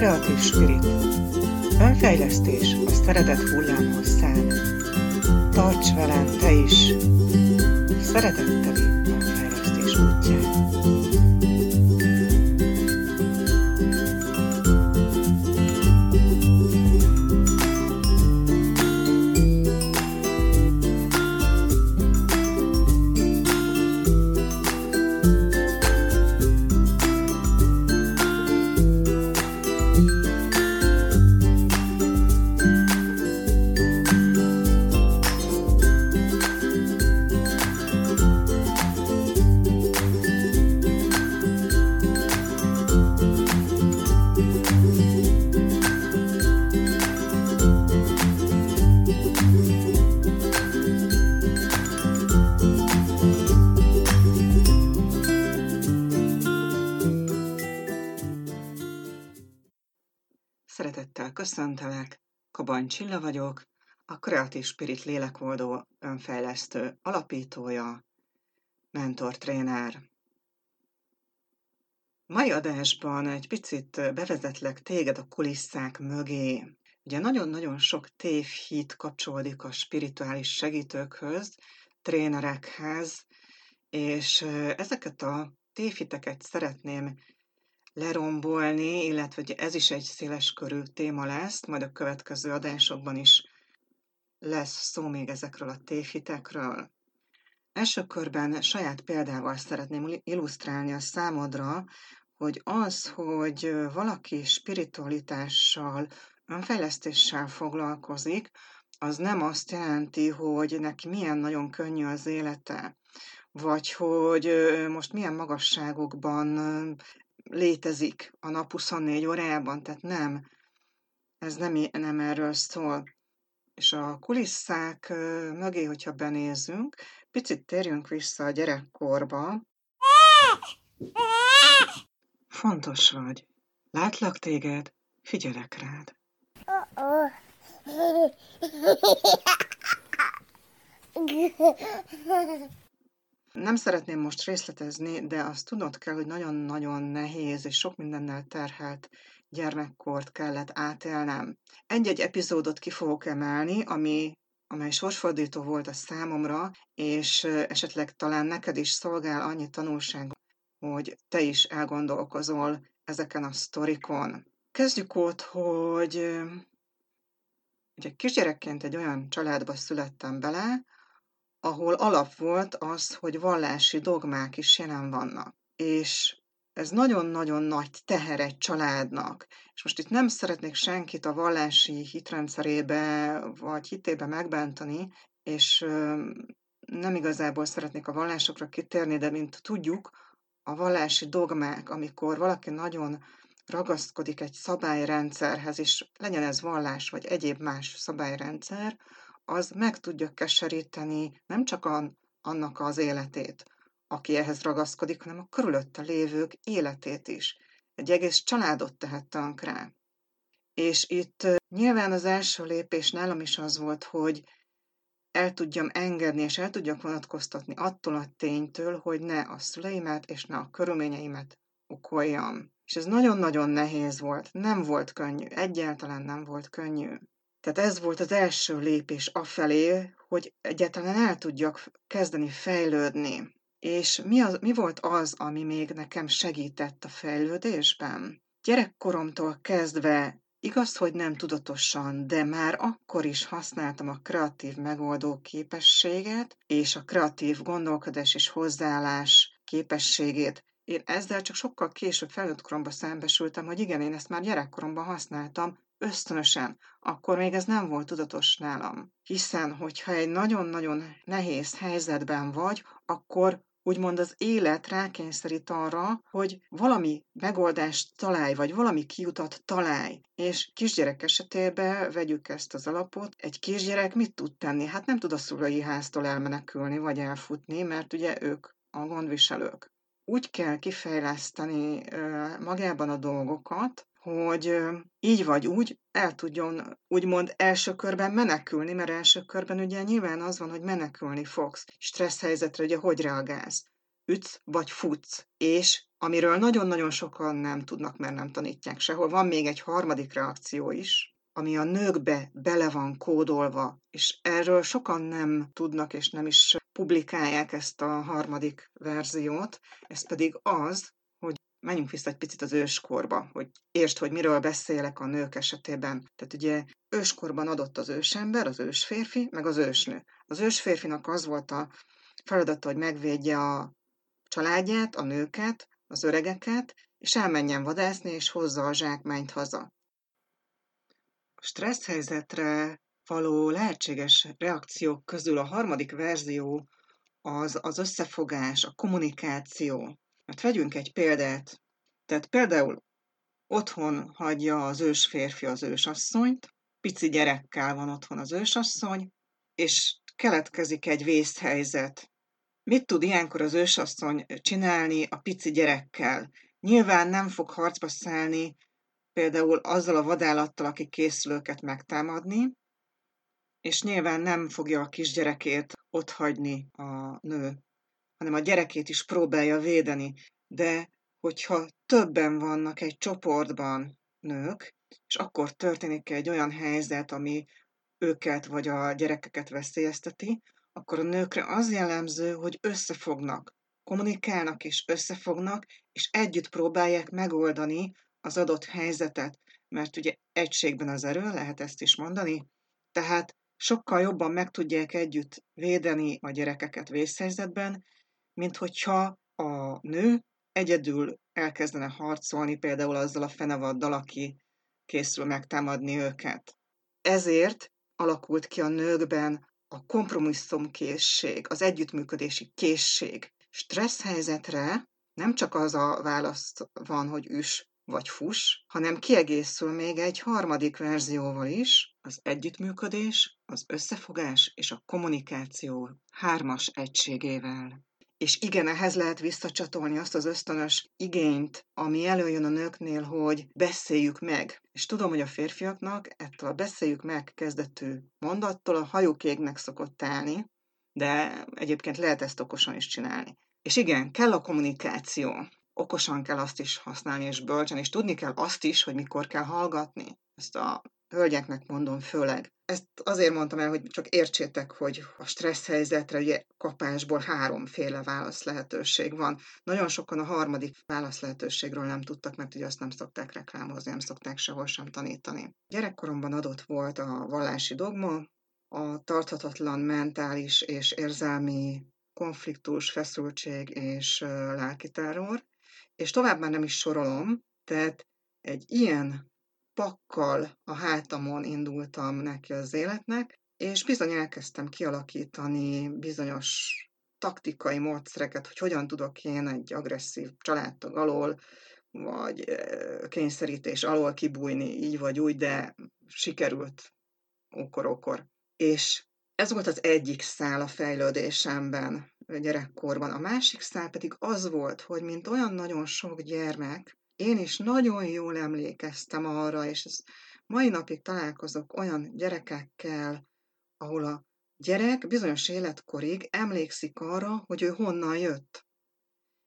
Kreatív Spirit. Önfejlesztés a szeretet hullámhosszán. Tarts velem te is! Szeretetteli önfejlesztés útján. Csilla vagyok, a Kreatív Spirit lélekoldó önfejlesztő alapítója, mentor-tréner. Mai adásban egy picit bevezetlek téged a kulisszák mögé. Ugye nagyon-nagyon sok tévhit kapcsolódik a spirituális segítőkhöz, trénerekhez, és ezeket a tévhiteket szeretném lerombolni, illetve hogy ez is egy széles körű téma lesz, majd a következő adásokban is lesz szó még ezekről a tévhitekről. Első körben saját példával szeretném illusztrálni a számodra, hogy az, hogy valaki spiritualitással, önfejlesztéssel foglalkozik, az nem azt jelenti, hogy neki milyen nagyon könnyű az élete, vagy hogy most milyen magasságokban létezik a nap 24 órájában, tehát nem, ez nem, nem erről szól. És a kulisszák mögé, hogyha benézünk, picit térjünk vissza a gyerekkorba. Fontos vagy. Látlak téged, figyelek rád. Nem szeretném most részletezni, de azt tudnod kell, hogy nagyon-nagyon nehéz és sok mindennel terhelt gyermekkort kellett átélnem. Egy-egy epizódot ki fogok emelni, ami amely sorsfordító volt a számomra, és esetleg talán neked is szolgál annyi tanulság, hogy te is elgondolkozol ezeken a sztorikon. Kezdjük ott, hogy ugye kisgyerekként egy olyan családba születtem bele, ahol alap volt az, hogy vallási dogmák is jelen vannak. És ez nagyon-nagyon nagy teher egy családnak. És most itt nem szeretnék senkit a vallási hitrendszerébe vagy hitébe megbántani, és nem igazából szeretnék a vallásokra kitérni, de mint tudjuk, a vallási dogmák, amikor valaki nagyon ragaszkodik egy szabályrendszerhez, és legyen ez vallás vagy egyéb más szabályrendszer, az meg tudja keseríteni nem csak a, annak az életét, aki ehhez ragaszkodik, hanem a körülötte lévők életét is. Egy egész családot tehet tönkre. És itt nyilván az első lépés nálam is az volt, hogy el tudjam engedni, és el tudjak vonatkoztatni attól a ténytől, hogy ne a szüleimet és ne a körülményeimet okoljam. És ez nagyon-nagyon nehéz volt, nem volt könnyű, egyáltalán nem volt könnyű. Tehát ez volt az első lépés afelé, hogy egyáltalán el tudjak kezdeni fejlődni. És mi, az, mi volt az, ami még nekem segített a fejlődésben? Gyerekkoromtól kezdve igaz, hogy nem tudatosan, de már akkor is használtam a kreatív megoldó képességet és a kreatív gondolkodás és hozzáállás képességét. Én ezzel csak sokkal később felnőtt koromban szembesültem, hogy igen, én ezt már gyerekkoromban használtam, ösztönösen, akkor még ez nem volt tudatos nálam. Hiszen, hogyha egy nagyon-nagyon nehéz helyzetben vagy, akkor úgymond az élet rákényszerít arra, hogy valami megoldást találj, vagy valami kiutat találj. És kisgyerek esetében vegyük ezt az alapot. Egy kisgyerek mit tud tenni? Hát nem tud a szülői háztól elmenekülni, vagy elfutni, mert ugye ők a gondviselők. Úgy kell kifejleszteni magában a dolgokat, hogy így vagy úgy el tudjon úgymond első körben menekülni, mert első körben ugye nyilván az van, hogy menekülni fogsz. Stressz helyzetre ugye hogy reagálsz? Ütsz vagy futsz, és amiről nagyon-nagyon sokan nem tudnak, mert nem tanítják sehol. Van még egy harmadik reakció is, ami a nőkbe bele van kódolva, és erről sokan nem tudnak, és nem is publikálják ezt a harmadik verziót, ez pedig az, menjünk vissza egy picit az őskorba, hogy értsd, hogy miről beszélek a nők esetében. Tehát ugye őskorban adott az ősember, az ősférfi, meg az ősnő. Az ősférfinak az volt a feladata, hogy megvédje a családját, a nőket, az öregeket, és elmenjen vadászni, és hozza a zsákmányt haza. A stressz helyzetre való lehetséges reakciók közül a harmadik verzió az az összefogás, a kommunikáció. Hát vegyünk egy példát. Tehát például otthon hagyja az ős férfi az ősasszonyt, pici gyerekkel van otthon az ősasszony, és keletkezik egy vészhelyzet. Mit tud ilyenkor az ősasszony csinálni a pici gyerekkel? Nyilván nem fog harcba szállni például azzal a vadállattal, aki készül őket megtámadni, és nyilván nem fogja a kisgyerekét otthagyni a nő, hanem a gyerekét is próbálja védeni. De hogyha többen vannak egy csoportban nők, és akkor történik egy olyan helyzet, ami őket vagy a gyerekeket veszélyezteti, akkor a nőkre az jellemző, hogy összefognak, kommunikálnak és összefognak, és együtt próbálják megoldani az adott helyzetet, mert ugye egységben az erő, lehet ezt is mondani, tehát sokkal jobban meg tudják együtt védeni a gyerekeket vészhelyzetben, mint hogyha a nő egyedül elkezdene harcolni például azzal a fenevaddal, aki készül megtámadni őket. Ezért alakult ki a nőkben a kompromisszumkészség, az együttműködési készség. Stressz helyzetre nem csak az a válasz van, hogy üs vagy fuss, hanem kiegészül még egy harmadik verzióval is, az együttműködés, az összefogás és a kommunikáció hármas egységével. És igen, ehhez lehet visszacsatolni azt az ösztönös igényt, ami előjön a nőknél, hogy beszéljük meg. És tudom, hogy a férfiaknak ettől a beszéljük meg kezdetű mondattól a hajuk égnek szokott állni, de egyébként lehet ezt okosan is csinálni. És igen, kell a kommunikáció. Okosan kell azt is használni, és bölcsen, és tudni kell azt is, hogy mikor kell hallgatni. Ezt a hölgyeknek mondom főleg. Ezt azért mondtam el, hogy csak értsétek, hogy a stressz helyzetre ugye kapásból háromféle válasz lehetőség van. Nagyon sokan a harmadik válasz lehetőségről nem tudtak, mert ugye azt nem szokták reklámozni, nem szokták sehol sem tanítani. Gyerekkoromban adott volt a vallási dogma, a tarthatatlan mentális és érzelmi konfliktus, feszültség és lelki terror, és tovább már nem is sorolom, tehát egy ilyen pakkal a hátamon indultam neki az életnek, és bizony elkezdtem kialakítani bizonyos taktikai módszereket, hogy hogyan tudok én egy agresszív családtag alól, vagy kényszerítés alól kibújni, így vagy úgy, de sikerült okor-okor. És ez volt az egyik szál a fejlődésemben gyerekkorban. A másik szál pedig az volt, hogy mint olyan nagyon sok gyermek, én is nagyon jól emlékeztem arra, és ez mai napig találkozok olyan gyerekekkel, ahol a gyerek bizonyos életkorig emlékszik arra, hogy ő honnan jött.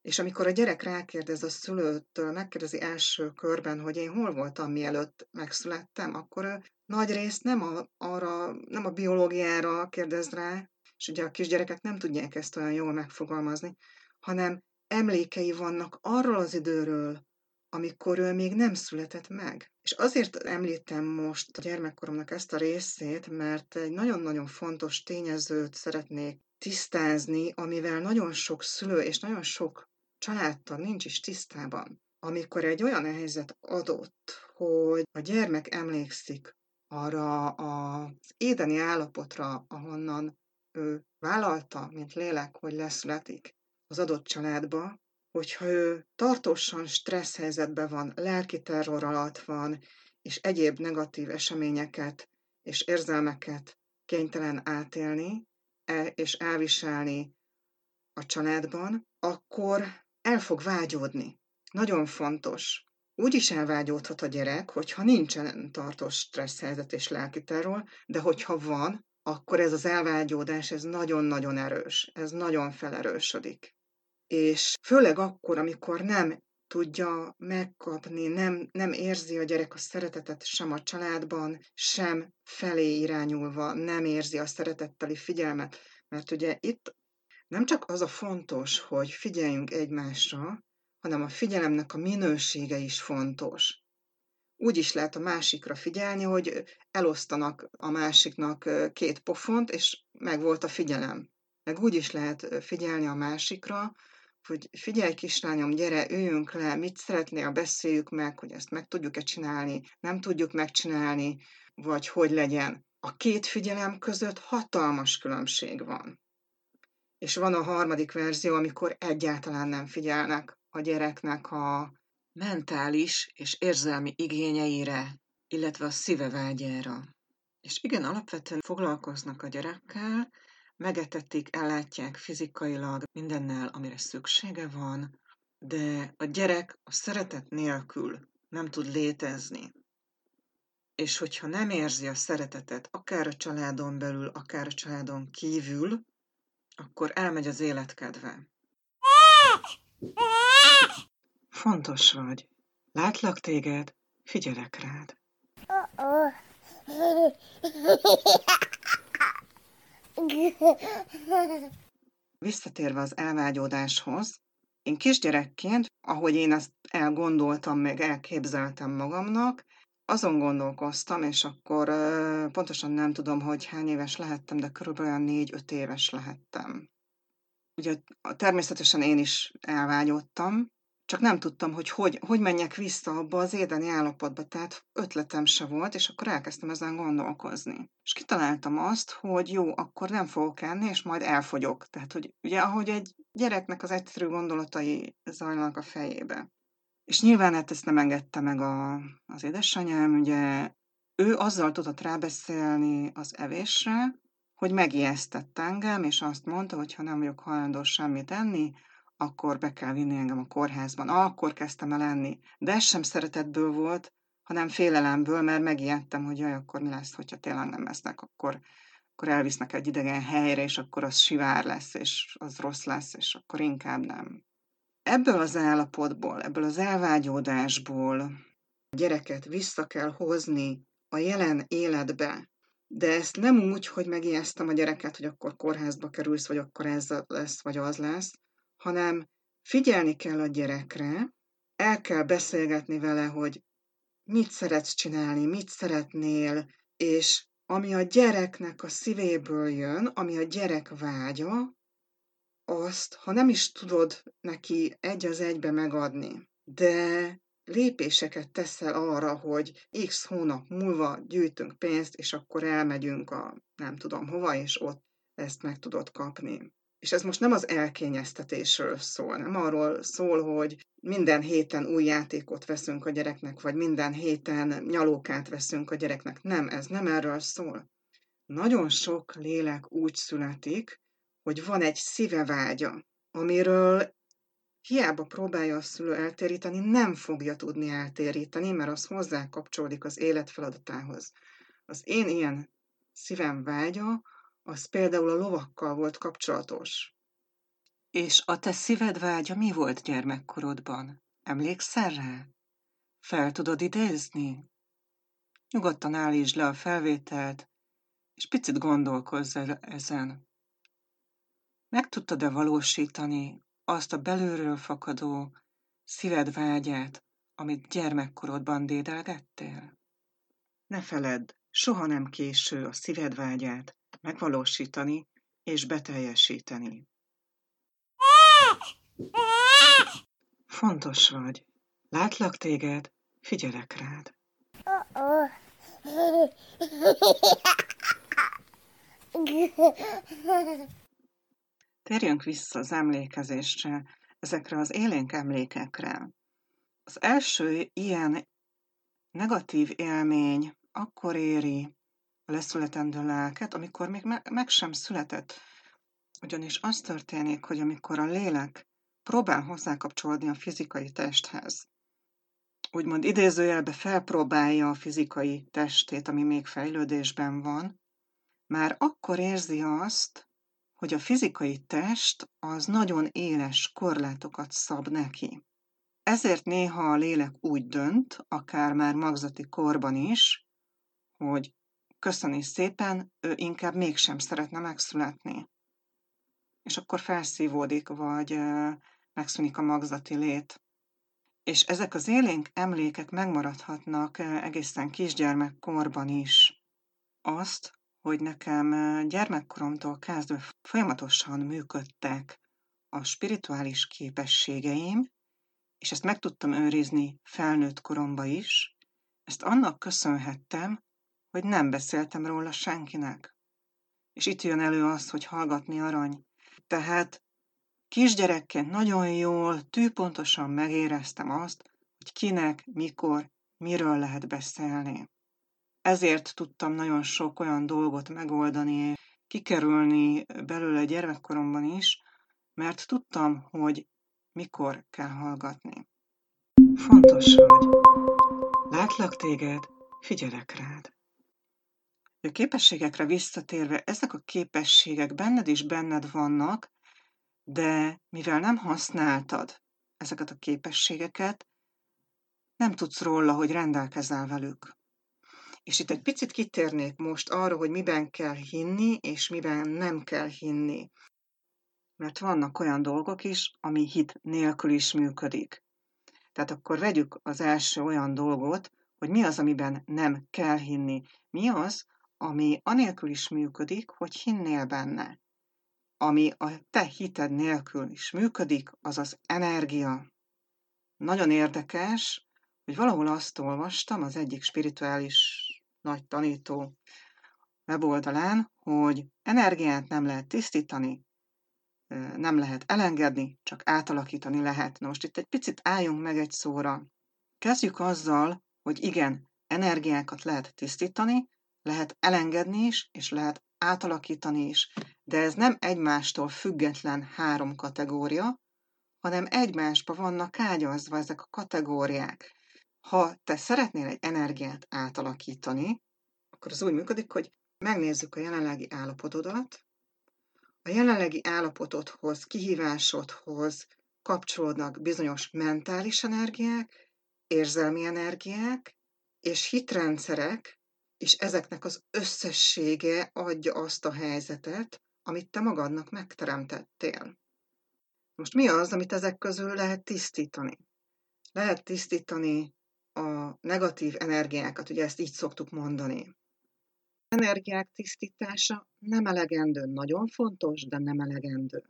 És amikor a gyerek rákérdez a szülőtől, megkérdezi első körben, hogy én hol voltam, mielőtt megszülettem, akkor ő nagy részt nem a, arra, nem a biológiára kérdez rá, és ugye a kisgyerekek nem tudják ezt olyan jól megfogalmazni, hanem emlékei vannak arról az időről, amikor ő még nem született meg. És azért említem most a gyermekkoromnak ezt a részét, mert egy nagyon-nagyon fontos tényezőt szeretnék tisztázni, amivel nagyon sok szülő és nagyon sok családtag nincs is tisztában. Amikor egy olyan helyzet adott, hogy a gyermek emlékszik arra az édeni állapotra, ahonnan ő vállalta, mint lélek, hogy leszületik az adott családba, hogyha ő tartósan stressz helyzetben van, lelki terror alatt van, és egyéb negatív eseményeket és érzelmeket kénytelen átélni e, és elviselni a családban, akkor el fog vágyódni. Nagyon fontos. Úgy is elvágyódhat a gyerek, hogyha nincsen tartós stressz helyzet és lelki terror, de hogyha van, akkor ez az elvágyódás, ez nagyon-nagyon erős, ez nagyon felerősödik és főleg akkor, amikor nem tudja megkapni, nem, nem érzi a gyerek a szeretetet sem a családban, sem felé irányulva, nem érzi a szeretetteli figyelmet. Mert ugye itt nem csak az a fontos, hogy figyeljünk egymásra, hanem a figyelemnek a minősége is fontos. Úgy is lehet a másikra figyelni, hogy elosztanak a másiknak két pofont, és meg volt a figyelem. Meg úgy is lehet figyelni a másikra, hogy figyelj kislányom, gyere, üljünk le, mit szeretnél, beszéljük meg, hogy ezt meg tudjuk-e csinálni, nem tudjuk megcsinálni, vagy hogy legyen. A két figyelem között hatalmas különbség van. És van a harmadik verzió, amikor egyáltalán nem figyelnek a gyereknek a mentális és érzelmi igényeire, illetve a szíve vágyára. És igen, alapvetően foglalkoznak a gyerekkel, megetetik, ellátják fizikailag mindennel, amire szüksége van, de a gyerek a szeretet nélkül nem tud létezni. És hogyha nem érzi a szeretetet, akár a családon belül, akár a családon kívül, akkor elmegy az életkedve. Fontos vagy. Látlak téged, figyelek rád. Visszatérve az elvágyódáshoz, én kisgyerekként, ahogy én ezt elgondoltam, meg elképzeltem magamnak, azon gondolkoztam, és akkor pontosan nem tudom, hogy hány éves lehettem, de körülbelül négy-öt éves lehettem. Ugye természetesen én is elvágyódtam, csak nem tudtam, hogy, hogy hogy menjek vissza abba az édeni állapotba, tehát ötletem se volt, és akkor elkezdtem ezen gondolkozni. És kitaláltam azt, hogy jó, akkor nem fogok enni, és majd elfogyok. Tehát, hogy ugye ahogy egy gyereknek az egyszerű gondolatai zajlanak a fejébe. És nyilván hát ezt nem engedte meg a, az édesanyám, ugye ő azzal tudott rábeszélni az evésre, hogy megijesztett engem, és azt mondta, hogy ha nem vagyok hajlandó semmit enni, akkor be kell vinni engem a kórházban. Akkor kezdtem el enni. De ez sem szeretetből volt, hanem félelemből, mert megijedtem, hogy jaj, akkor mi lesz, hogyha tényleg nem lesznek, akkor, akkor elvisznek egy idegen helyre, és akkor az sivár lesz, és az rossz lesz, és akkor inkább nem. Ebből az állapotból, ebből az elvágyódásból a gyereket vissza kell hozni a jelen életbe, de ezt nem úgy, hogy megijesztem a gyereket, hogy akkor kórházba kerülsz, vagy akkor ez lesz, vagy az lesz, hanem figyelni kell a gyerekre, el kell beszélgetni vele, hogy mit szeretsz csinálni, mit szeretnél, és ami a gyereknek a szívéből jön, ami a gyerek vágya, azt, ha nem is tudod neki egy az egybe megadni, de lépéseket teszel arra, hogy x hónap múlva gyűjtünk pénzt, és akkor elmegyünk a nem tudom hova, és ott ezt meg tudod kapni. És ez most nem az elkényeztetésről szól, nem arról szól, hogy minden héten új játékot veszünk a gyereknek, vagy minden héten nyalókát veszünk a gyereknek. Nem, ez nem erről szól. Nagyon sok lélek úgy születik, hogy van egy szívevágya, amiről hiába próbálja a szülő eltéríteni, nem fogja tudni eltéríteni, mert az hozzá kapcsolódik az életfeladatához. Az én ilyen szívem vágya, az például a lovakkal volt kapcsolatos. És a te szíved vágya mi volt gyermekkorodban? Emlékszel rá? Fel tudod idézni? Nyugodtan állítsd le a felvételt, és picit gondolkozz ezen. Meg tudtad-e valósítani azt a belülről fakadó szíved vágyát, amit gyermekkorodban dédelgettél? Ne feledd, soha nem késő a szíved vágyát megvalósítani és beteljesíteni. Fontos vagy. Látlak téged, figyelek rád. Térjünk vissza az emlékezésre, ezekre az élénk emlékekre. Az első ilyen negatív élmény akkor éri a leszületendő lelket, amikor még me- meg sem született. Ugyanis az történik, hogy amikor a lélek próbál hozzákapcsolódni a fizikai testhez, úgymond idézőjelbe felpróbálja a fizikai testét, ami még fejlődésben van, már akkor érzi azt, hogy a fizikai test az nagyon éles korlátokat szab neki. Ezért néha a lélek úgy dönt, akár már magzati korban is, hogy köszöni szépen, ő inkább mégsem szeretne megszületni. És akkor felszívódik, vagy megszűnik a magzati lét. És ezek az élénk emlékek megmaradhatnak egészen kisgyermekkorban is. Azt, hogy nekem gyermekkoromtól kezdve folyamatosan működtek a spirituális képességeim, és ezt meg tudtam őrizni felnőtt koromba is, ezt annak köszönhettem, hogy nem beszéltem róla senkinek. És itt jön elő az, hogy hallgatni arany. Tehát kisgyerekként nagyon jól, tűpontosan megéreztem azt, hogy kinek, mikor, miről lehet beszélni. Ezért tudtam nagyon sok olyan dolgot megoldani, kikerülni belőle gyermekkoromban is, mert tudtam, hogy mikor kell hallgatni. Fontos vagy. Látlak téged, figyelek rád. A képességekre visszatérve, ezek a képességek benned is benned vannak, de mivel nem használtad ezeket a képességeket, nem tudsz róla, hogy rendelkezel velük. És itt egy picit kitérnék most arra, hogy miben kell hinni, és miben nem kell hinni. Mert vannak olyan dolgok is, ami hit nélkül is működik. Tehát akkor vegyük az első olyan dolgot, hogy mi az, amiben nem kell hinni. Mi az, ami anélkül is működik, hogy hinnél benne. Ami a te hited nélkül is működik, az az energia. Nagyon érdekes, hogy valahol azt olvastam az egyik spirituális nagy tanító weboldalán, hogy energiát nem lehet tisztítani, nem lehet elengedni, csak átalakítani lehet. Na most itt egy picit álljunk meg egy szóra. Kezdjük azzal, hogy igen, energiákat lehet tisztítani, lehet elengedni is, és lehet átalakítani is. De ez nem egymástól független három kategória, hanem egymásba vannak ágyazva ezek a kategóriák. Ha te szeretnél egy energiát átalakítani, akkor az úgy működik, hogy megnézzük a jelenlegi állapotodat, a jelenlegi állapotodhoz, kihívásodhoz kapcsolódnak bizonyos mentális energiák, érzelmi energiák és hitrendszerek, és ezeknek az összessége adja azt a helyzetet, amit te magadnak megteremtettél. Most mi az, amit ezek közül lehet tisztítani? Lehet tisztítani a negatív energiákat, ugye ezt így szoktuk mondani. Energiák tisztítása nem elegendő, nagyon fontos, de nem elegendő.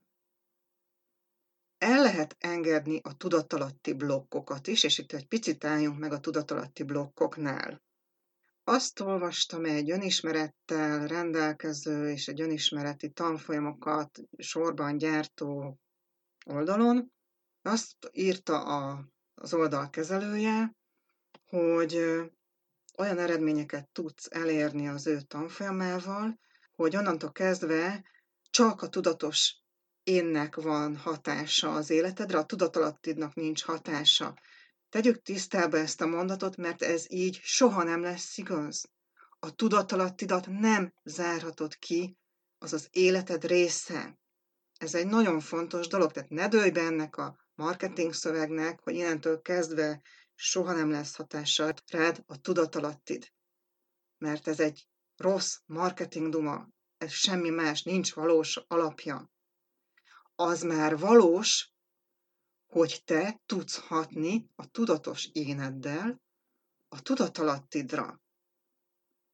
El lehet engedni a tudatalatti blokkokat is, és itt egy picit álljunk meg a tudatalatti blokkoknál. Azt olvastam egy önismerettel rendelkező és egy önismereti tanfolyamokat sorban gyártó oldalon. Azt írta a, az oldal kezelője, hogy olyan eredményeket tudsz elérni az ő tanfolyamával, hogy onnantól kezdve csak a tudatos énnek van hatása az életedre, a tudatalattidnak nincs hatása. Tegyük tisztába ezt a mondatot, mert ez így soha nem lesz igaz. A tudatalattidat nem zárhatod ki, az az életed része. Ez egy nagyon fontos dolog, tehát ne dőlj be ennek a marketing szövegnek, hogy innentől kezdve soha nem lesz hatással rád a tudatalattid. Mert ez egy rossz marketing duma, ez semmi más, nincs valós alapja. Az már valós, hogy te tudsz hatni a tudatos éneddel a tudatalattidra.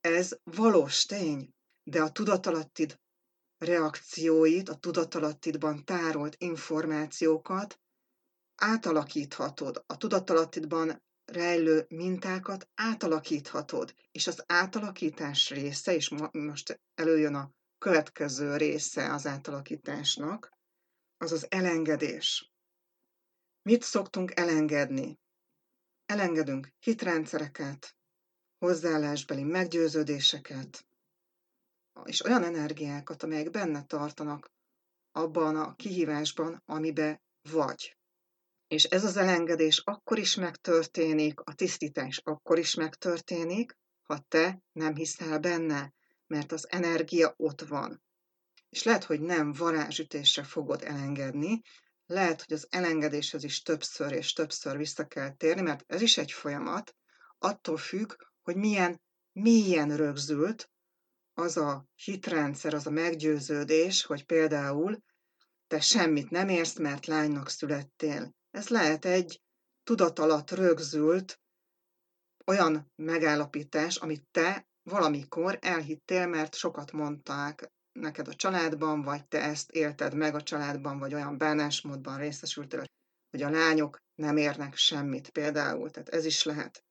Ez valós tény, de a tudatalattid reakcióit, a tudatalattidban tárolt információkat átalakíthatod. A tudatalattidban rejlő mintákat átalakíthatod, és az átalakítás része, és most előjön a következő része az átalakításnak, az az elengedés. Mit szoktunk elengedni? Elengedünk hitrendszereket, hozzáállásbeli meggyőződéseket, és olyan energiákat, amelyek benne tartanak abban a kihívásban, amibe vagy. És ez az elengedés akkor is megtörténik, a tisztítás akkor is megtörténik, ha te nem hiszel benne, mert az energia ott van. és lehet, hogy nem varázsütésre fogod elengedni, lehet, hogy az elengedéshez is többször és többször vissza kell térni, mert ez is egy folyamat, attól függ, hogy milyen mélyen rögzült az a hitrendszer, az a meggyőződés, hogy például te semmit nem érsz, mert lánynak születtél. Ez lehet egy tudat alatt rögzült olyan megállapítás, amit te valamikor elhittél, mert sokat mondták neked a családban, vagy te ezt élted meg a családban, vagy olyan bánásmódban részesültél, hogy a lányok nem érnek semmit például. Tehát ez is lehet.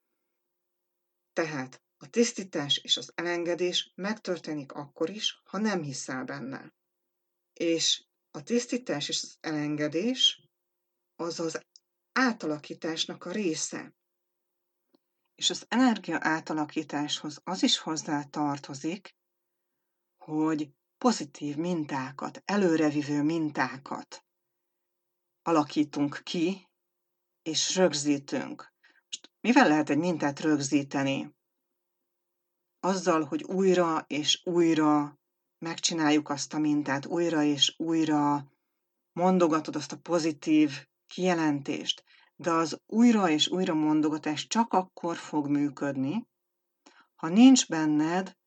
Tehát a tisztítás és az elengedés megtörténik akkor is, ha nem hiszel benne. És a tisztítás és az elengedés az az átalakításnak a része. És az energia átalakításhoz az is hozzá tartozik, hogy pozitív mintákat, előrevivő mintákat alakítunk ki, és rögzítünk. Most mivel lehet egy mintát rögzíteni? Azzal, hogy újra és újra megcsináljuk azt a mintát, újra és újra mondogatod azt a pozitív kijelentést, de az újra és újra mondogatás csak akkor fog működni, ha nincs benned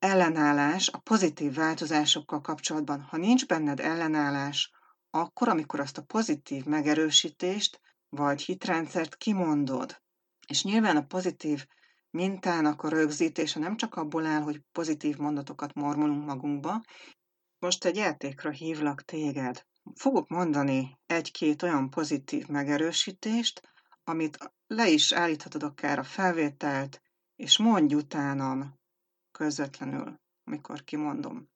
ellenállás a pozitív változásokkal kapcsolatban. Ha nincs benned ellenállás, akkor, amikor azt a pozitív megerősítést vagy hitrendszert kimondod. És nyilván a pozitív mintának a rögzítése nem csak abból áll, hogy pozitív mondatokat mormolunk magunkba. Most egy játékra hívlak téged. Fogok mondani egy-két olyan pozitív megerősítést, amit le is állíthatod akár a felvételt, és mondj utánam közvetlenül, amikor kimondom.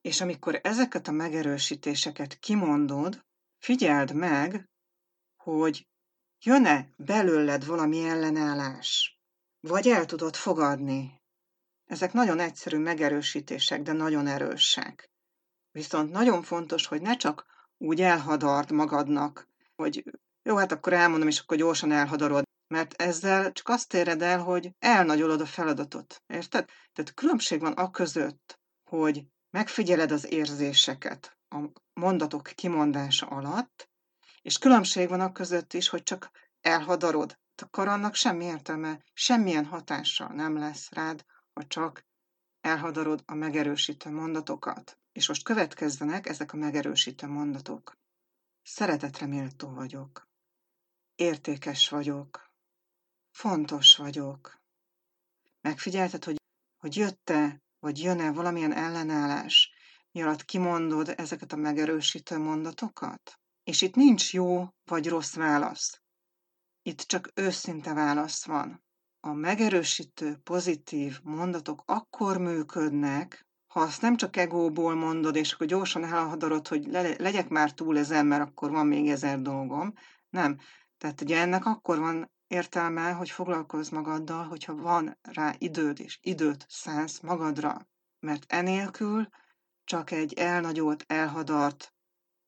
És amikor ezeket a megerősítéseket kimondod, figyeld meg, hogy jön-e belőled valami ellenállás, vagy el tudod fogadni. Ezek nagyon egyszerű megerősítések, de nagyon erősek. Viszont nagyon fontos, hogy ne csak úgy elhadard magadnak, hogy jó, hát akkor elmondom, és akkor gyorsan elhadarod. Mert ezzel csak azt éred el, hogy elnagyolod a feladatot. Érted? Tehát különbség van a között, hogy megfigyeled az érzéseket a mondatok kimondása alatt, és különbség van a között is, hogy csak elhadarod. Akkor annak semmi értelme, semmilyen hatással nem lesz rád, ha csak elhadarod a megerősítő mondatokat. És most következzenek ezek a megerősítő mondatok. Szeretetre méltó vagyok. Értékes vagyok. Fontos vagyok. Megfigyelted, hogy, hogy jött-e, vagy jön-e valamilyen ellenállás, mi alatt kimondod ezeket a megerősítő mondatokat? És itt nincs jó vagy rossz válasz. Itt csak őszinte válasz van. A megerősítő, pozitív mondatok akkor működnek, ha azt nem csak egóból mondod, és akkor gyorsan elhadarod, hogy le, legyek már túl ezen, mert akkor van még ezer dolgom. Nem. Tehát ugye ennek akkor van értelme, hogy foglalkozz magaddal, hogyha van rá időd, és időt szánsz magadra. Mert enélkül csak egy elnagyolt, elhadart,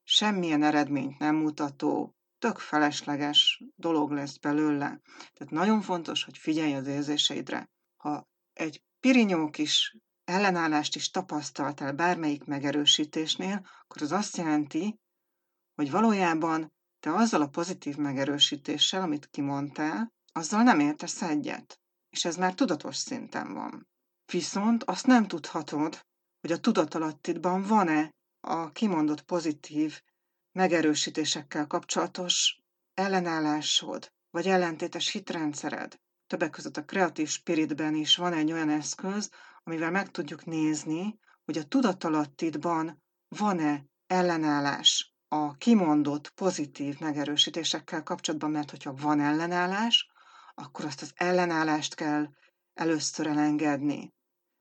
semmilyen eredményt nem mutató, tök felesleges dolog lesz belőle. Tehát nagyon fontos, hogy figyelj az érzéseidre. Ha egy pirinyó kis ellenállást is tapasztaltál bármelyik megerősítésnél, akkor az azt jelenti, hogy valójában te azzal a pozitív megerősítéssel, amit kimondtál, azzal nem értesz egyet. És ez már tudatos szinten van. Viszont azt nem tudhatod, hogy a tudatalattidban van-e a kimondott pozitív megerősítésekkel kapcsolatos ellenállásod, vagy ellentétes hitrendszered. Többek között a kreatív spiritben is van egy olyan eszköz, amivel meg tudjuk nézni, hogy a tudatalattidban van-e ellenállás a kimondott pozitív megerősítésekkel kapcsolatban, mert hogyha van ellenállás, akkor azt az ellenállást kell először elengedni.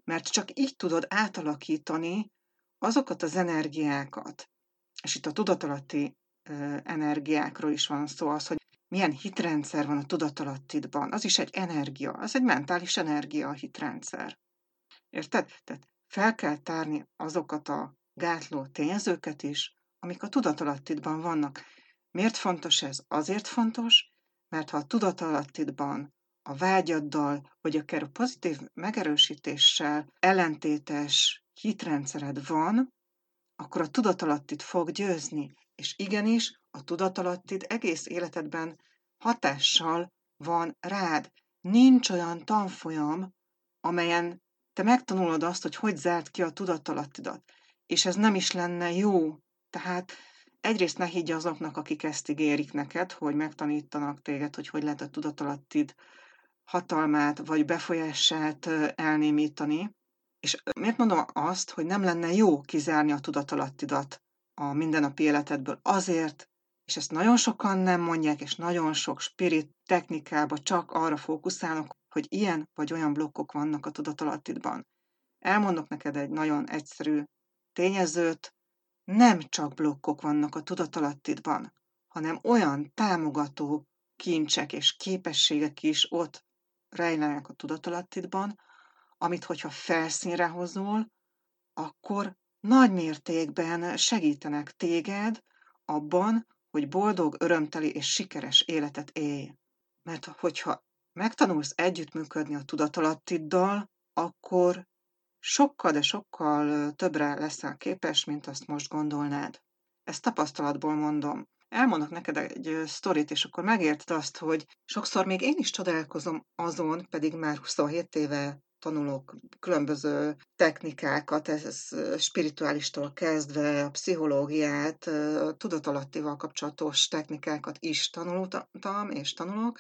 Mert csak így tudod átalakítani azokat az energiákat, és itt a tudatalatti energiákról is van szó, az, hogy milyen hitrendszer van a tudatalattidban. Az is egy energia, az egy mentális energia a hitrendszer. Érted? Tehát fel kell tárni azokat a gátló tényezőket is, amik a tudatalattidban vannak. Miért fontos ez? Azért fontos, mert ha a tudatalattidban a vágyaddal, vagy akár a pozitív megerősítéssel ellentétes hitrendszered van, akkor a tudatalattid fog győzni. És igenis, a tudatalattid egész életedben hatással van rád. Nincs olyan tanfolyam, amelyen te megtanulod azt, hogy hogy zárt ki a tudatalattidat. És ez nem is lenne jó. Tehát egyrészt ne higgy azoknak, akik ezt ígérik neked, hogy megtanítanak téged, hogy hogy lehet a tudatalattid hatalmát vagy befolyását elnémítani. És miért mondom azt, hogy nem lenne jó kizárni a tudatalattidat a mindennapi életedből? Azért, és ezt nagyon sokan nem mondják, és nagyon sok spirit technikába csak arra fókuszálnak, hogy ilyen vagy olyan blokkok vannak a tudatalattidban. Elmondok neked egy nagyon egyszerű tényezőt, nem csak blokkok vannak a tudatalattidban, hanem olyan támogató kincsek és képességek is ott rejlenek a tudatalattidban, amit hogyha felszínre hozol, akkor nagy mértékben segítenek téged abban, hogy boldog, örömteli és sikeres életet élj. Mert hogyha megtanulsz együttműködni a tudatalattiddal, akkor sokkal, de sokkal többre leszel képes, mint azt most gondolnád. Ezt tapasztalatból mondom. Elmondok neked egy sztorit, és akkor megérted azt, hogy sokszor még én is csodálkozom azon, pedig már 27 éve tanulok különböző technikákat, ez spirituálistól kezdve a pszichológiát, tudatalattival kapcsolatos technikákat is tanultam és tanulok,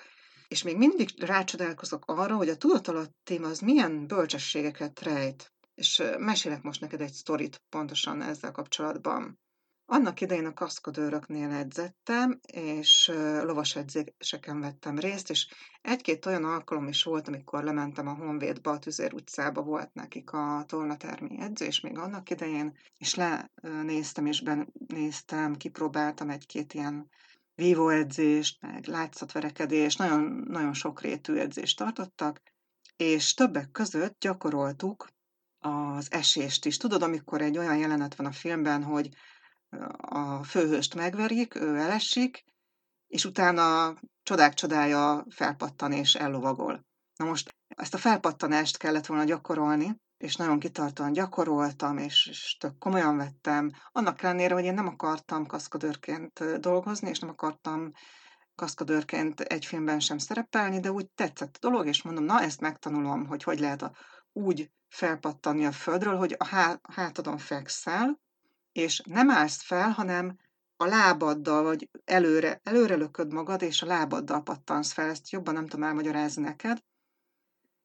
és még mindig rácsodálkozok arra, hogy a tudatalattim az milyen bölcsességeket rejt. És mesélek most neked egy sztorit pontosan ezzel kapcsolatban. Annak idején a kaszkadőröknél edzettem, és lovas edzéseken vettem részt, és egy-két olyan alkalom is volt, amikor lementem a Honvédba, a Tüzér utcába volt nekik a tornatermi edzés még annak idején, és lenéztem és benéztem, kipróbáltam egy-két ilyen vívó edzést, meg látszatverekedést, nagyon, nagyon sokrétű edzést tartottak, és többek között gyakoroltuk az esést is. Tudod, amikor egy olyan jelenet van a filmben, hogy a főhőst megverik, ő elesik, és utána csodák csodája felpattan és ellovagol. Na most ezt a felpattanást kellett volna gyakorolni, és nagyon kitartóan gyakoroltam, és, és tök komolyan vettem. Annak ellenére, hogy én nem akartam kaszkadőrként dolgozni, és nem akartam kaszkadőrként egy filmben sem szerepelni, de úgy tetszett a dolog, és mondom, na ezt megtanulom, hogy hogy lehet a, úgy felpattani a földről, hogy a hátadon fekszel, és nem állsz fel, hanem a lábaddal, vagy előre, előre lököd magad, és a lábaddal pattansz fel. Ezt jobban nem tudom elmagyarázni neked.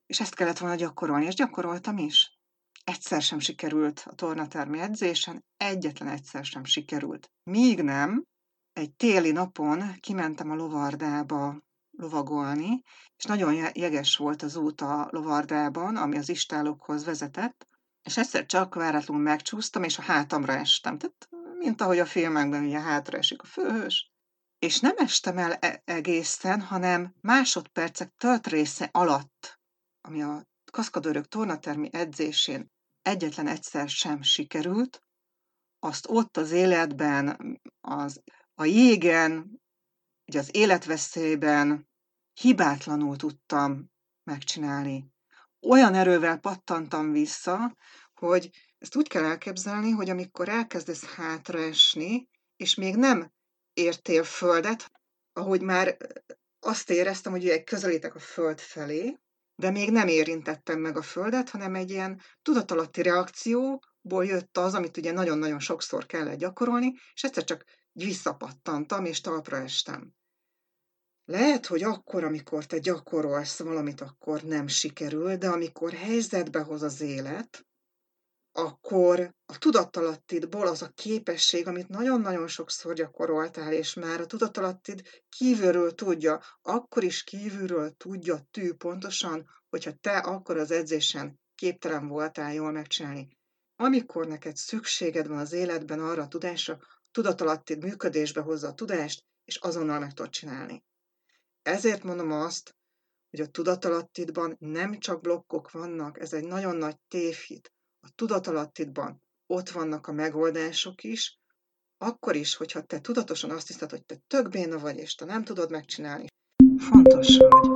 És ezt kellett volna gyakorolni, és gyakoroltam is. Egyszer sem sikerült a tornatermi edzésen, egyetlen egyszer sem sikerült. Míg nem, egy téli napon kimentem a lovardába lovagolni, és nagyon jeges volt az út a lovardában, ami az istálokhoz vezetett, és egyszer csak váratlanul megcsúsztam, és a hátamra estem. Tehát, mint ahogy a filmekben ugye hátra esik a főhős. És nem estem el e- egészen, hanem másodpercek tört része alatt, ami a kaszkadőrök tornatermi edzésén egyetlen egyszer sem sikerült, azt ott az életben, az, a jégen, ugye az életveszélyben hibátlanul tudtam megcsinálni. Olyan erővel pattantam vissza, hogy ezt úgy kell elképzelni, hogy amikor elkezdesz hátraesni, és még nem értél földet, ahogy már azt éreztem, hogy közelítek a föld felé, de még nem érintettem meg a földet, hanem egy ilyen tudatalatti reakcióból jött az, amit ugye nagyon-nagyon sokszor kellett gyakorolni, és egyszer csak visszapattantam, és talpra estem. Lehet, hogy akkor, amikor te gyakorolsz valamit, akkor nem sikerül, de amikor helyzetbe hoz az élet, akkor a tudatalattidból az a képesség, amit nagyon-nagyon sokszor gyakoroltál, és már a tudatalattid kívülről tudja, akkor is kívülről tudja tű pontosan, hogyha te akkor az edzésen képtelen voltál jól megcsinálni. Amikor neked szükséged van az életben arra a tudásra, tudatalattid működésbe hozza a tudást, és azonnal meg tudod csinálni. Ezért mondom azt, hogy a tudatalattidban nem csak blokkok vannak, ez egy nagyon nagy tévhit. A tudatalattidban ott vannak a megoldások is, akkor is, hogyha te tudatosan azt hiszed, hogy te tök béna vagy, és te nem tudod megcsinálni. Fontos vagy.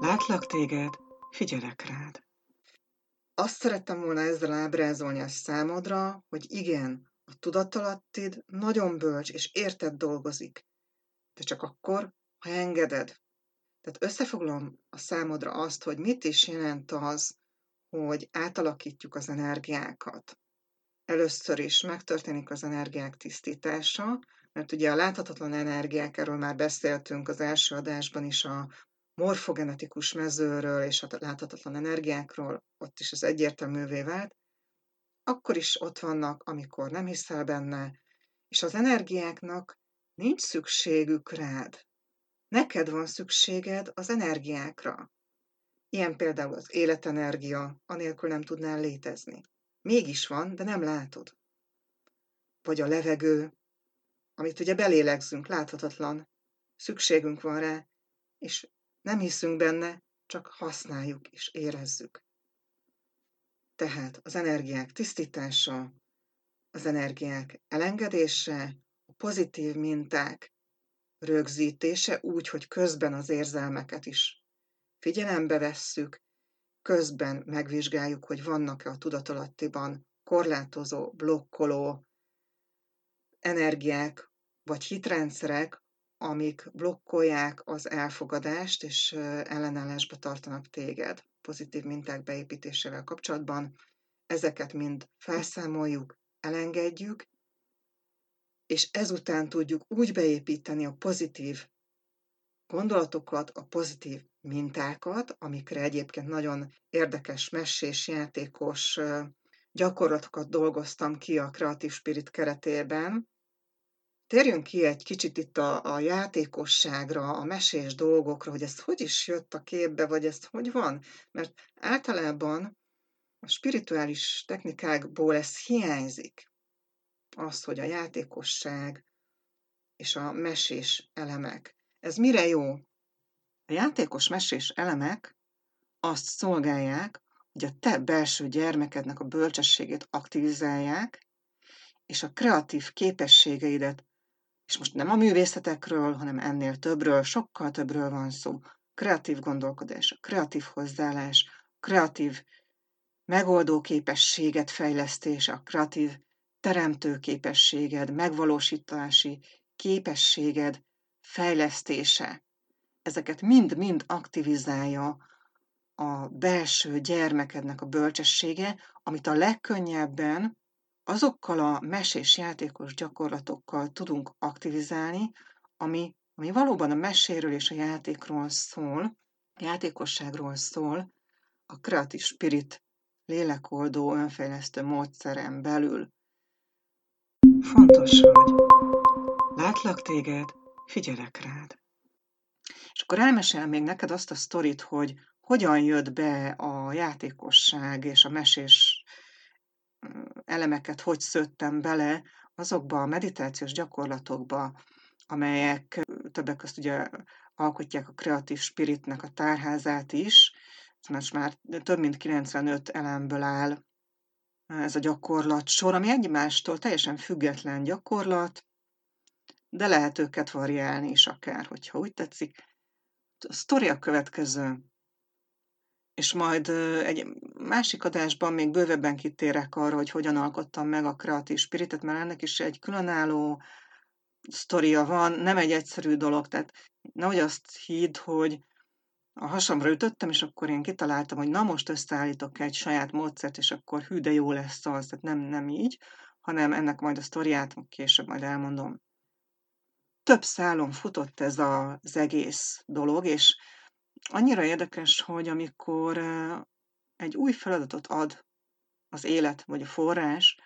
Látlak téged, figyelek rád. Azt szerettem volna ezzel ábrázolni a számodra, hogy igen, A tudatalattid nagyon bölcs és érted dolgozik, de csak akkor, ha engeded. Tehát összefoglalom a számodra azt, hogy mit is jelent az, hogy átalakítjuk az energiákat. Először is megtörténik az energiák tisztítása, mert ugye a láthatatlan energiák, erről már beszéltünk az első adásban is a morfogenetikus mezőről és a láthatatlan energiákról, ott is ez egyértelművé vált, akkor is ott vannak, amikor nem hiszel benne, és az energiáknak nincs szükségük rád. Neked van szükséged az energiákra. Ilyen például az életenergia, anélkül nem tudnál létezni. Mégis van, de nem látod. Vagy a levegő, amit ugye belélegzünk, láthatatlan. Szükségünk van rá, és nem hiszünk benne, csak használjuk és érezzük. Tehát az energiák tisztítása, az energiák elengedése, a pozitív minták rögzítése úgy, hogy közben az érzelmeket is figyelembe vesszük, közben megvizsgáljuk, hogy vannak-e a tudatalattiban korlátozó, blokkoló energiák vagy hitrendszerek, amik blokkolják az elfogadást és ellenállásba tartanak téged pozitív minták beépítésével kapcsolatban. Ezeket mind felszámoljuk, elengedjük, és ezután tudjuk úgy beépíteni a pozitív gondolatokat, a pozitív mintákat, amikre egyébként nagyon érdekes, messés, játékos gyakorlatokat dolgoztam ki a Creative Spirit keretében, Térjünk ki egy kicsit itt a, a játékosságra, a mesés dolgokra, hogy ez hogy is jött a képbe, vagy ez hogy van. Mert általában a spirituális technikákból ez hiányzik. Az, hogy a játékosság és a mesés elemek. Ez mire jó? A játékos mesés elemek azt szolgálják, hogy a te belső gyermekednek a bölcsességét aktivizálják, és a kreatív képességeidet és most nem a művészetekről, hanem ennél többről, sokkal többről van szó. Kreatív gondolkodás, kreatív hozzáállás, kreatív megoldó képességet fejlesztés, a kreatív teremtő képességed, megvalósítási képességed fejlesztése. Ezeket mind-mind aktivizálja a belső gyermekednek a bölcsessége, amit a legkönnyebben azokkal a mesés játékos gyakorlatokkal tudunk aktivizálni, ami, ami valóban a meséről és a játékról szól, a játékosságról szól, a Creative Spirit lélekoldó önfejlesztő módszeren belül. Fontos vagy. Látlak téged, figyelek rád. És akkor elmesel még neked azt a sztorit, hogy hogyan jött be a játékosság és a mesés elemeket hogy szőttem bele azokba a meditációs gyakorlatokba, amelyek többek között ugye alkotják a kreatív spiritnek a tárházát is, mert már több mint 95 elemből áll ez a gyakorlat sor, ami egymástól teljesen független gyakorlat, de lehet őket variálni is akár, hogyha úgy tetszik. A sztori a következő és majd egy másik adásban még bővebben kitérek arra, hogy hogyan alkottam meg a kreatív spiritet, mert ennek is egy különálló sztoria van, nem egy egyszerű dolog, tehát nehogy azt hidd, hogy a hasamra ütöttem, és akkor én kitaláltam, hogy na most összeállítok egy saját módszert, és akkor hű, de jó lesz az, tehát nem, nem így, hanem ennek majd a sztoriát később majd elmondom. Több szálon futott ez az egész dolog, és annyira érdekes, hogy amikor egy új feladatot ad az élet vagy a forrás,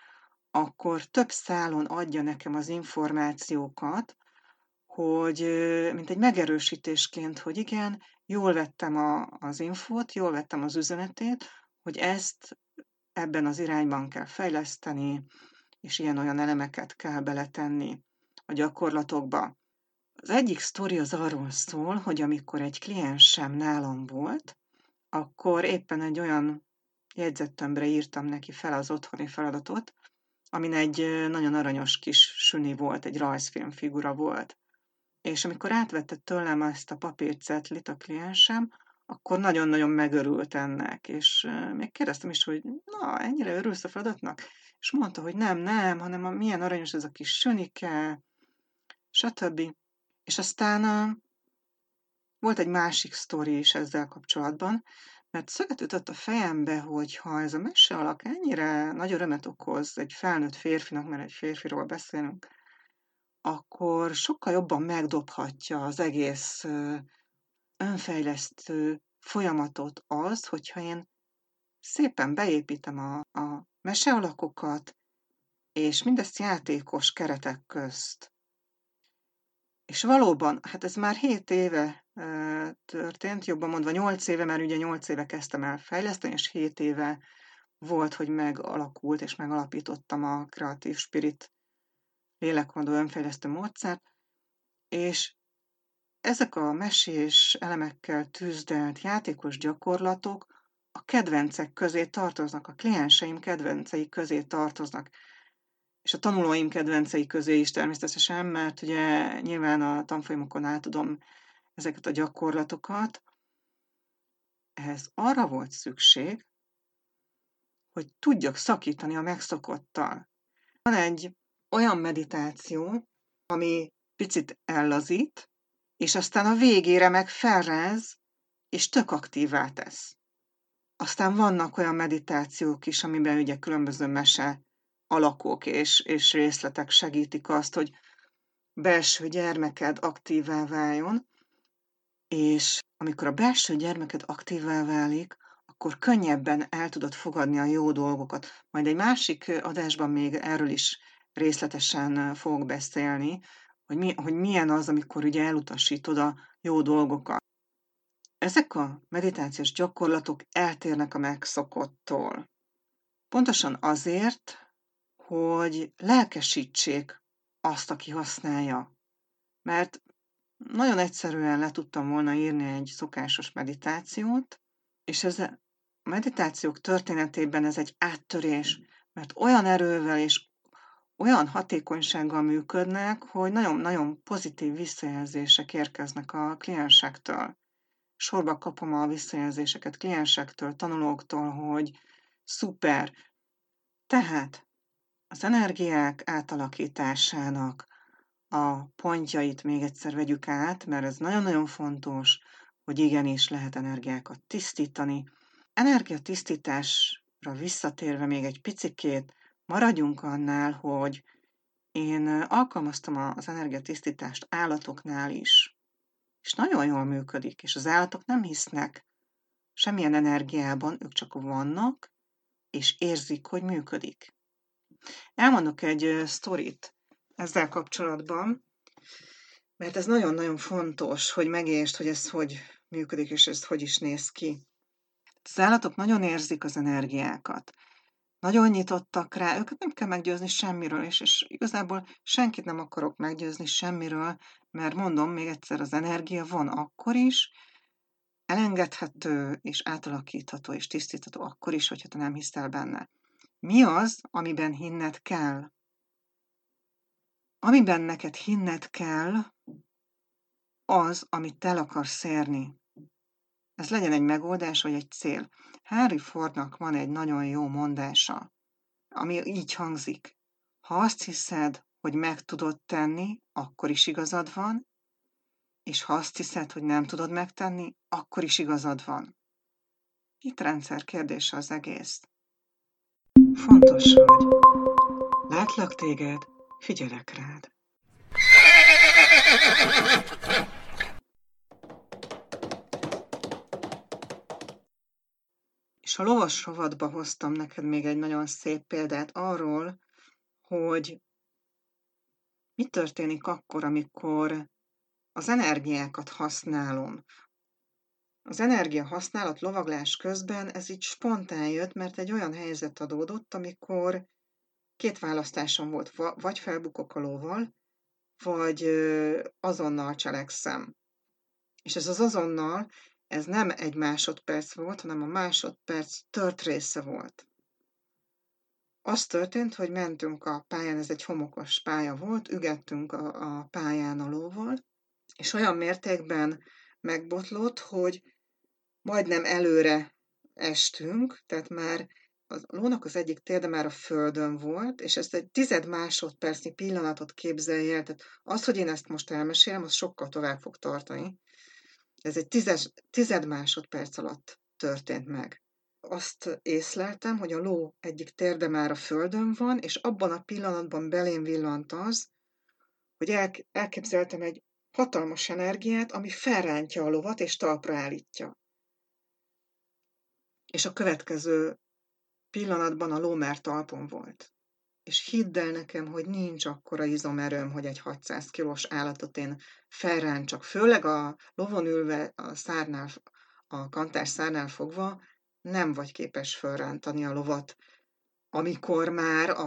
akkor több szálon adja nekem az információkat, hogy mint egy megerősítésként, hogy igen, jól vettem a, az infót, jól vettem az üzenetét, hogy ezt ebben az irányban kell fejleszteni, és ilyen-olyan elemeket kell beletenni a gyakorlatokba. Az egyik sztori az arról szól, hogy amikor egy kliensem nálam volt, akkor éppen egy olyan jegyzettömbre írtam neki fel az otthoni feladatot, amin egy nagyon aranyos kis süni volt, egy rajzfilm figura volt. És amikor átvette tőlem ezt a papírcetlit a kliensem, akkor nagyon-nagyon megörült ennek, és még kérdeztem is, hogy na, ennyire örülsz a feladatnak? És mondta, hogy nem, nem, hanem a, milyen aranyos ez a kis sönike, stb. És aztán volt egy másik sztori is ezzel kapcsolatban, mert szöget ütött a fejembe, hogy ha ez a mese alak ennyire nagy örömet okoz egy felnőtt férfinak, mert egy férfiról beszélünk, akkor sokkal jobban megdobhatja az egész önfejlesztő folyamatot az, hogyha én szépen beépítem a, a mesealakokat, és mindezt játékos keretek közt. És valóban, hát ez már 7 éve történt, jobban mondva 8 éve, mert ugye 8 éve kezdtem el fejleszteni, és 7 éve volt, hogy megalakult, és megalapítottam a Creative Spirit lélekmondó önfejlesztő módszert, és ezek a mesés elemekkel tűzdelt játékos gyakorlatok a kedvencek közé tartoznak, a klienseim kedvencei közé tartoznak, és a tanulóim kedvencei közé is természetesen, mert ugye nyilván a tanfolyamokon át tudom ezeket a gyakorlatokat. Ehhez arra volt szükség, hogy tudjak szakítani a megszokottal. Van egy olyan meditáció, ami picit ellazít, és aztán a végére meg felráz, és tök aktívá tesz. Aztán vannak olyan meditációk is, amiben ugye különböző mese alakok és, és részletek segítik azt, hogy belső gyermeked aktívá váljon, és amikor a belső gyermeked aktívá válik, akkor könnyebben el tudod fogadni a jó dolgokat. Majd egy másik adásban még erről is részletesen fogok beszélni, hogy, mi, hogy milyen az, amikor ugye elutasítod a jó dolgokat. Ezek a meditációs gyakorlatok eltérnek a megszokottól. Pontosan azért, hogy lelkesítsék azt, aki használja. Mert nagyon egyszerűen le tudtam volna írni egy szokásos meditációt, és ez a meditációk történetében ez egy áttörés, mert olyan erővel és olyan hatékonysággal működnek, hogy nagyon-nagyon pozitív visszajelzések érkeznek a kliensektől. Sorba kapom a visszajelzéseket kliensektől, tanulóktól, hogy szuper. Tehát az energiák átalakításának a pontjait még egyszer vegyük át, mert ez nagyon-nagyon fontos, hogy igenis lehet energiákat tisztítani. Energiatisztításra visszatérve még egy picikét, maradjunk annál, hogy én alkalmaztam az energiatisztítást állatoknál is, és nagyon jól működik, és az állatok nem hisznek semmilyen energiában, ők csak vannak, és érzik, hogy működik. Elmondok egy sztorit ezzel kapcsolatban, mert ez nagyon-nagyon fontos, hogy megértsd, hogy ez hogy működik, és ez hogy is néz ki. Az állatok nagyon érzik az energiákat. Nagyon nyitottak rá, őket nem kell meggyőzni semmiről, és, és igazából senkit nem akarok meggyőzni semmiről, mert mondom még egyszer, az energia van akkor is, elengedhető és átalakítható és tisztítható akkor is, hogyha te nem hiszel benne. Mi az, amiben hinned kell? Amiben neked hinned kell, az, amit el akarsz érni. Ez legyen egy megoldás vagy egy cél. Harry Fordnak van egy nagyon jó mondása, ami így hangzik. Ha azt hiszed, hogy meg tudod tenni, akkor is igazad van, és ha azt hiszed, hogy nem tudod megtenni, akkor is igazad van. Itt rendszer kérdése az egész. Fontos vagy. Látlak téged, figyelek rád. És a lovas rovadba hoztam neked még egy nagyon szép példát arról, hogy mi történik akkor, amikor az energiákat használom. Az energia használat lovaglás közben ez így spontán jött, mert egy olyan helyzet adódott, amikor két választásom volt, vagy felbukok a lóval, vagy azonnal cselekszem. És ez az azonnal, ez nem egy másodperc volt, hanem a másodperc tört része volt. Az történt, hogy mentünk a pályán, ez egy homokos pálya volt, ügettünk a, a pályán a lóval, és olyan mértékben megbotlott, hogy majdnem előre estünk, tehát már a lónak az egyik térde már a földön volt, és ezt egy tized másodpercnyi pillanatot képzelje el, tehát az, hogy én ezt most elmesélem, az sokkal tovább fog tartani. Ez egy tizes, tized másodperc alatt történt meg. Azt észleltem, hogy a ló egyik térde már a földön van, és abban a pillanatban belém villant az, hogy el, elképzeltem egy hatalmas energiát, ami felrántja a lovat és talpra állítja. És a következő pillanatban a ló már talpon volt. És hidd el nekem, hogy nincs akkora izomerőm, hogy egy 600 kilós állatot én felráncsak. Főleg a lovon ülve a szárnál, a kantás szárnál fogva nem vagy képes felrántani a lovat, amikor már a,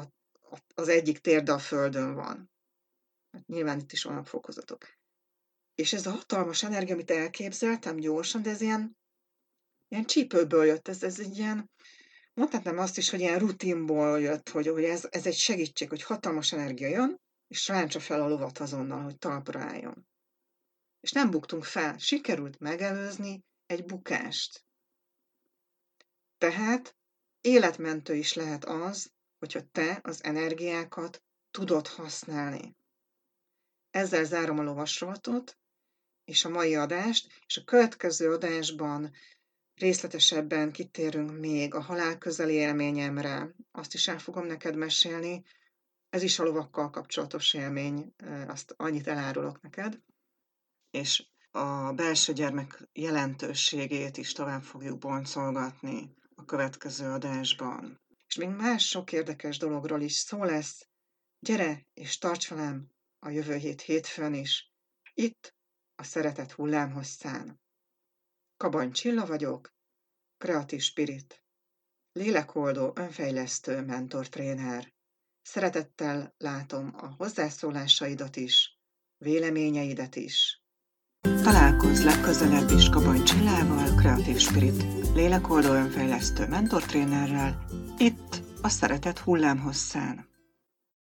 a, az egyik térde a földön van. Hát nyilván itt is vannak fokozatok. És ez a hatalmas energia, amit elképzeltem gyorsan, de ez ilyen, ilyen csípőből jött, ez, ez egy ilyen, mondhatnám azt is, hogy ilyen rutinból jött, hogy, hogy ez, ez egy segítség, hogy hatalmas energia jön, és ráncsa fel a lovat azonnal, hogy talpra álljon. És nem buktunk fel, sikerült megelőzni egy bukást. Tehát életmentő is lehet az, hogyha te az energiákat tudod használni. Ezzel zárom a lovasrolatot, és a mai adást, és a következő adásban részletesebben kitérünk még a halál közeli élményemre. Azt is el fogom neked mesélni. Ez is a lovakkal kapcsolatos élmény, azt annyit elárulok neked. És a belső gyermek jelentőségét is tovább fogjuk boncolgatni a következő adásban. És még más sok érdekes dologról is szó lesz. Gyere és tarts velem a jövő hét hétfőn is. Itt a szeretet hullámhosszán. Kabany Csilla vagyok, Creative Spirit. Lélekoldó, önfejlesztő mentor-tréner. Szeretettel látom a hozzászólásaidat is, véleményeidet is. Találkozz legközelebb is Kabany Csillával, Creative Spirit, lélekoldó önfejlesztő mentortrénerrel, itt a Szeretet hullámhosszán.